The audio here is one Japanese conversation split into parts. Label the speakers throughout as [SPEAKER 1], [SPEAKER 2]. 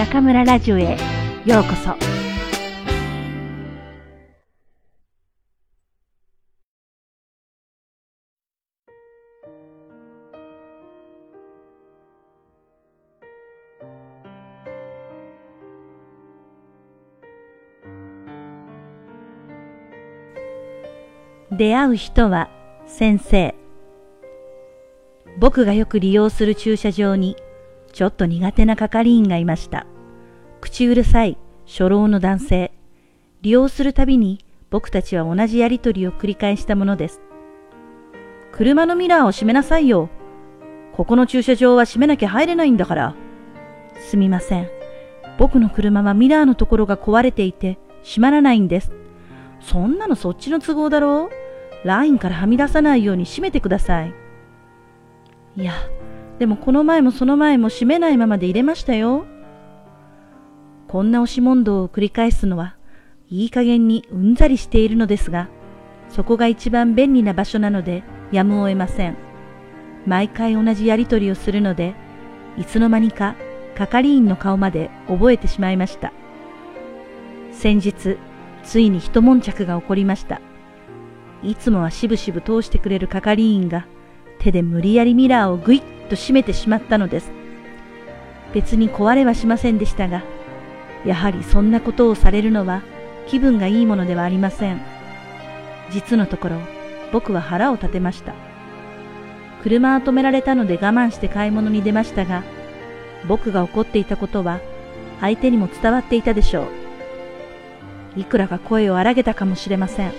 [SPEAKER 1] 中村ラジオへようこそ。出会う人は先生。僕がよく利用する駐車場にちょっと苦手な係員がいました。口うるさい初老の男性。利用するたびに僕たちは同じやりとりを繰り返したものです。車のミラーを閉めなさいよ。ここの駐車場は閉めなきゃ入れないんだから。すみません。僕の車はミラーのところが壊れていて閉まらないんです。そんなのそっちの都合だろうラインからはみ出さないように閉めてください。いや、でもこの前もその前も閉めないままで入れましたよ。こんな押し問答を繰り返すのは、いい加減にうんざりしているのですが、そこが一番便利な場所なので、やむを得ません。毎回同じやりとりをするので、いつの間にか係員の顔まで覚えてしまいました。先日、ついに一悶着が起こりました。いつもはしぶしぶ通してくれる係員が、手で無理やりミラーをぐいっと閉めてしまったのです。別に壊れはしませんでしたが、やはりそんなことをされるのは気分がいいものではありません。実のところ、僕は腹を立てました。車は止められたので我慢して買い物に出ましたが、僕が怒っていたことは相手にも伝わっていたでしょう。いくらか声を荒げたかもしれません。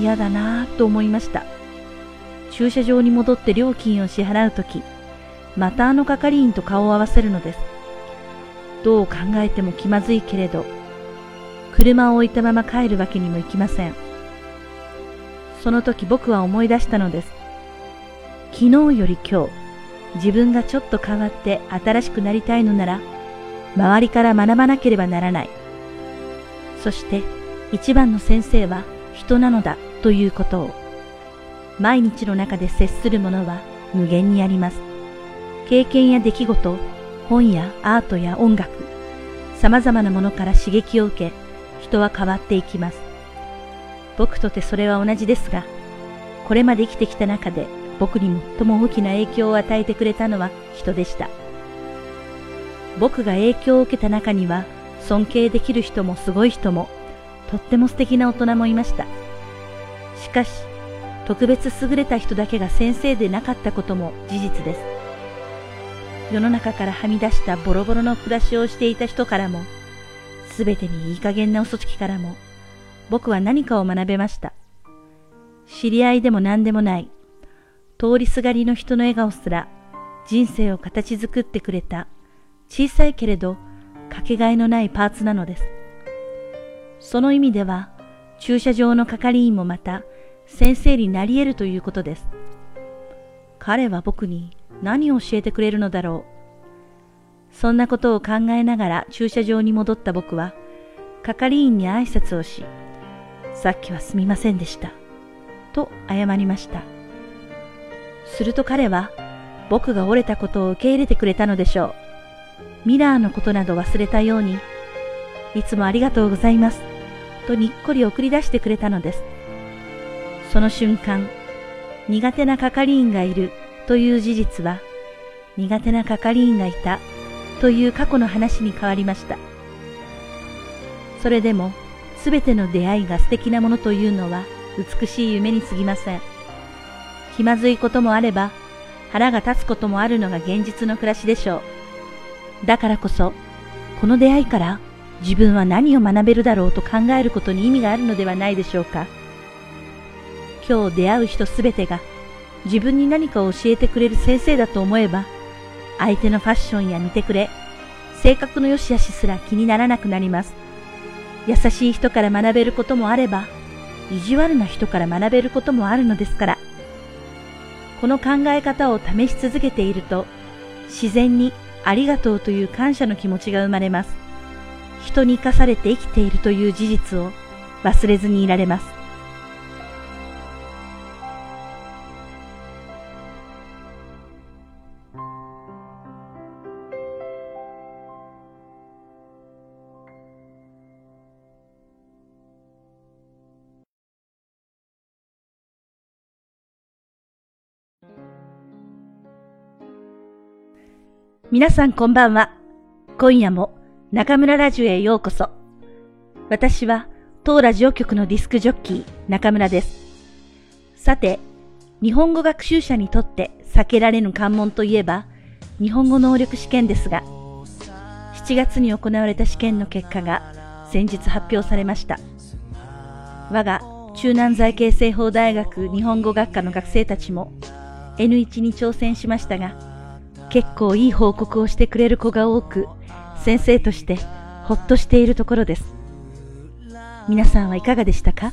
[SPEAKER 1] 嫌だなぁと思いました。駐車場に戻って料金を支払うとき、またあの係員と顔を合わせるのです。どう考えても気まずいけれど、車を置いたまま帰るわけにもいきません。その時僕は思い出したのです。昨日より今日、自分がちょっと変わって新しくなりたいのなら、周りから学ばなければならない。そして一番の先生は人なのだということを。毎日の中で接するものは無限にあります。経験や出来事、本やアートや音楽、様々なものから刺激を受け、人は変わっていきます。僕とてそれは同じですが、これまで生きてきた中で僕に最も大きな影響を与えてくれたのは人でした。僕が影響を受けた中には尊敬できる人もすごい人もとっても素敵な大人もいました。しかし、特別優れた人だけが先生でなかったことも事実です。世の中からはみ出したボロボロの暮らしをしていた人からも、すべてにいい加減な嘘つきからも、僕は何かを学べました。知り合いでも何でもない、通りすがりの人の笑顔すら、人生を形作ってくれた、小さいけれど、かけがえのないパーツなのです。その意味では、駐車場の係員もまた、先生になり得るということです。彼は僕に何を教えてくれるのだろう。そんなことを考えながら駐車場に戻った僕は、係員に挨拶をし、さっきはすみませんでした。と謝りました。すると彼は、僕が折れたことを受け入れてくれたのでしょう。ミラーのことなど忘れたように、いつもありがとうございます。とにっこり送り出してくれたのです。その瞬間、苦手な係員がいるという事実は、苦手な係員がいたという過去の話に変わりました。それでも、すべての出会いが素敵なものというのは美しい夢に過ぎません。気まずいこともあれば、腹が立つこともあるのが現実の暮らしでしょう。だからこそ、この出会いから自分は何を学べるだろうと考えることに意味があるのではないでしょうか。今日出会う人すべてが自分に何かを教えてくれる先生だと思えば、相手のファッションや見てくれ、性格の良し悪しすら気にならなくなります。優しい人から学べることもあれば、意地悪な人から学べることもあるのですから。この考え方を試し続けていると、自然にありがとうという感謝の気持ちが生まれます。人に生かされて生きているという事実を忘れずにいられます。皆さんこんばんは。今夜も中村ラジオへようこそ。私は当ラジオ局のディスクジョッキー中村です。さて、日本語学習者にとって避けられぬ関門といえば日本語能力試験ですが、7月に行われた試験の結果が先日発表されました。我が中南財系西方大学日本語学科の学生たちも N1 に挑戦しましたが、結構いい報告をしてくれる子が多く、先生としてほっとしているところです。皆さんはいかがでしたか？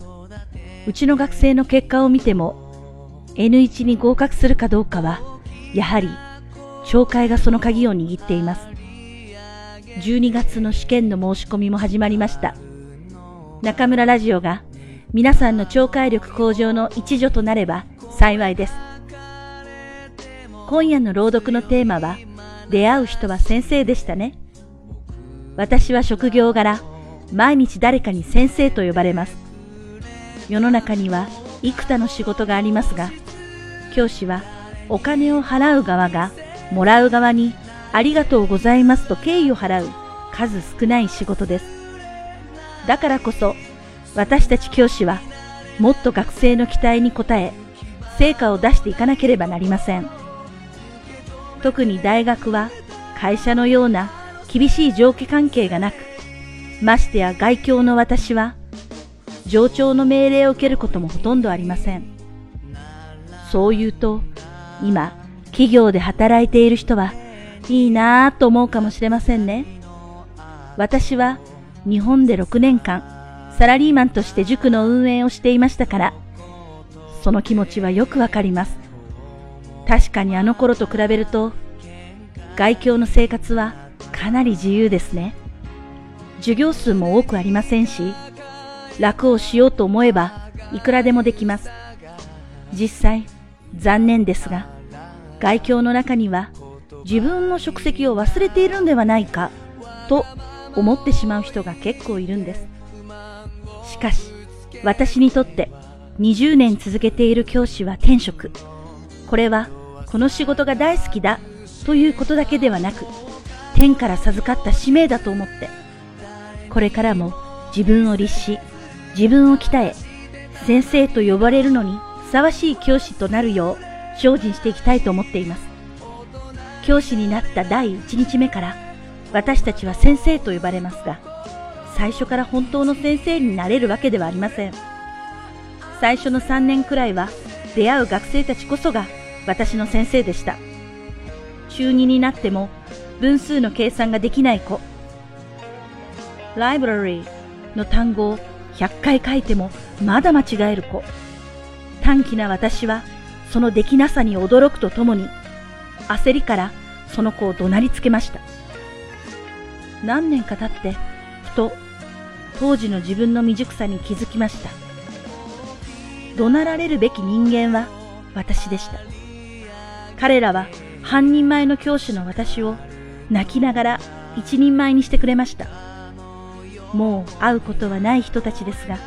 [SPEAKER 1] うちの学生の結果を見ても、N1 に合格するかどうかは、やはり、懲戒がその鍵を握っています。12月の試験の申し込みも始まりました。中村ラジオが皆さんの聴解力向上の一助となれば幸いです。今夜の朗読のテーマは、出会う人は先生でしたね。私は職業柄、毎日誰かに先生と呼ばれます。世の中には幾多の仕事がありますが、教師はお金を払う側がもらう側にありがとうございますと敬意を払う数少ない仕事です。だからこそ私たち教師はもっと学生の期待に応え、成果を出していかなければなりません。特に大学は会社のような厳しい上下関係がなく、ましてや外教の私は、上長の命令を受けることもほとんどありません。そう言うと、今、企業で働いている人はいいなぁと思うかもしれませんね。私は日本で6年間サラリーマンとして塾の運営をしていましたから、その気持ちはよくわかります。確かにあの頃と比べると、外教の生活はかなり自由ですね。授業数も多くありませんし、楽をしようと思えばいくらでもできます。実際、残念ですが、外教の中には自分の職責を忘れているんではないかと思ってしまう人が結構いるんです。しかし、私にとって20年続けている教師は転職。これはこの仕事が大好きだということだけではなく、天から授かった使命だと思って、これからも自分を律し、自分を鍛え、先生と呼ばれるのにふさわしい教師となるよう精進していきたいと思っています。教師になった第1日目から私たちは先生と呼ばれますが、最初から本当の先生になれるわけではありません。最初の3年くらいは出会う学生たちこそが私の先生でした。中2になっても分数の計算ができない子。ライブラリーの単語を100回書いてもまだ間違える子。短気な私はそのできなさに驚くとともに焦りからその子を怒鳴りつけました。何年か経ってふと当時の自分の未熟さに気づきました。怒鳴られるべき人間は私でした。彼らは半人前の教師の私を泣きながら一人前にしてくれました。もう会うことはない人たちですが、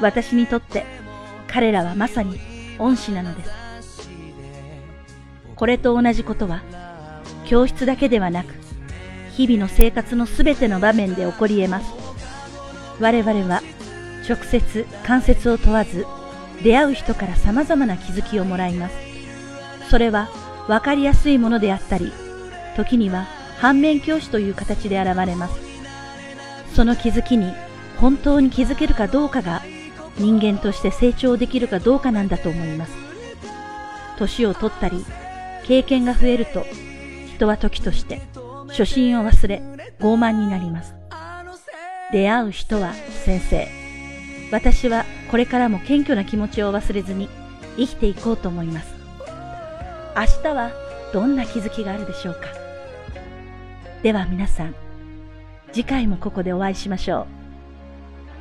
[SPEAKER 1] 私にとって彼らはまさに恩師なのです。これと同じことは、教室だけではなく、日々の生活のすべての場面で起こり得ます。我々は直接関節を問わず出会う人から様々な気づきをもらいます。それは分かりやすいものであったり、時には反面教師という形で現れます。その気づきに本当に気づけるかどうかが人間として成長できるかどうかなんだと思います。年を取ったり、経験が増えると、人は時として初心を忘れ傲慢になります。出会う人は先生。私はこれからも謙虚な気持ちを忘れずに生きていこうと思います。明日はどんな気づきがあるでしょうか？では皆さん、次回もここでお会いしましょ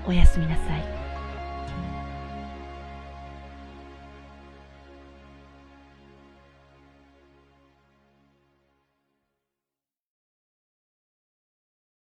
[SPEAKER 1] う。おやすみなさい。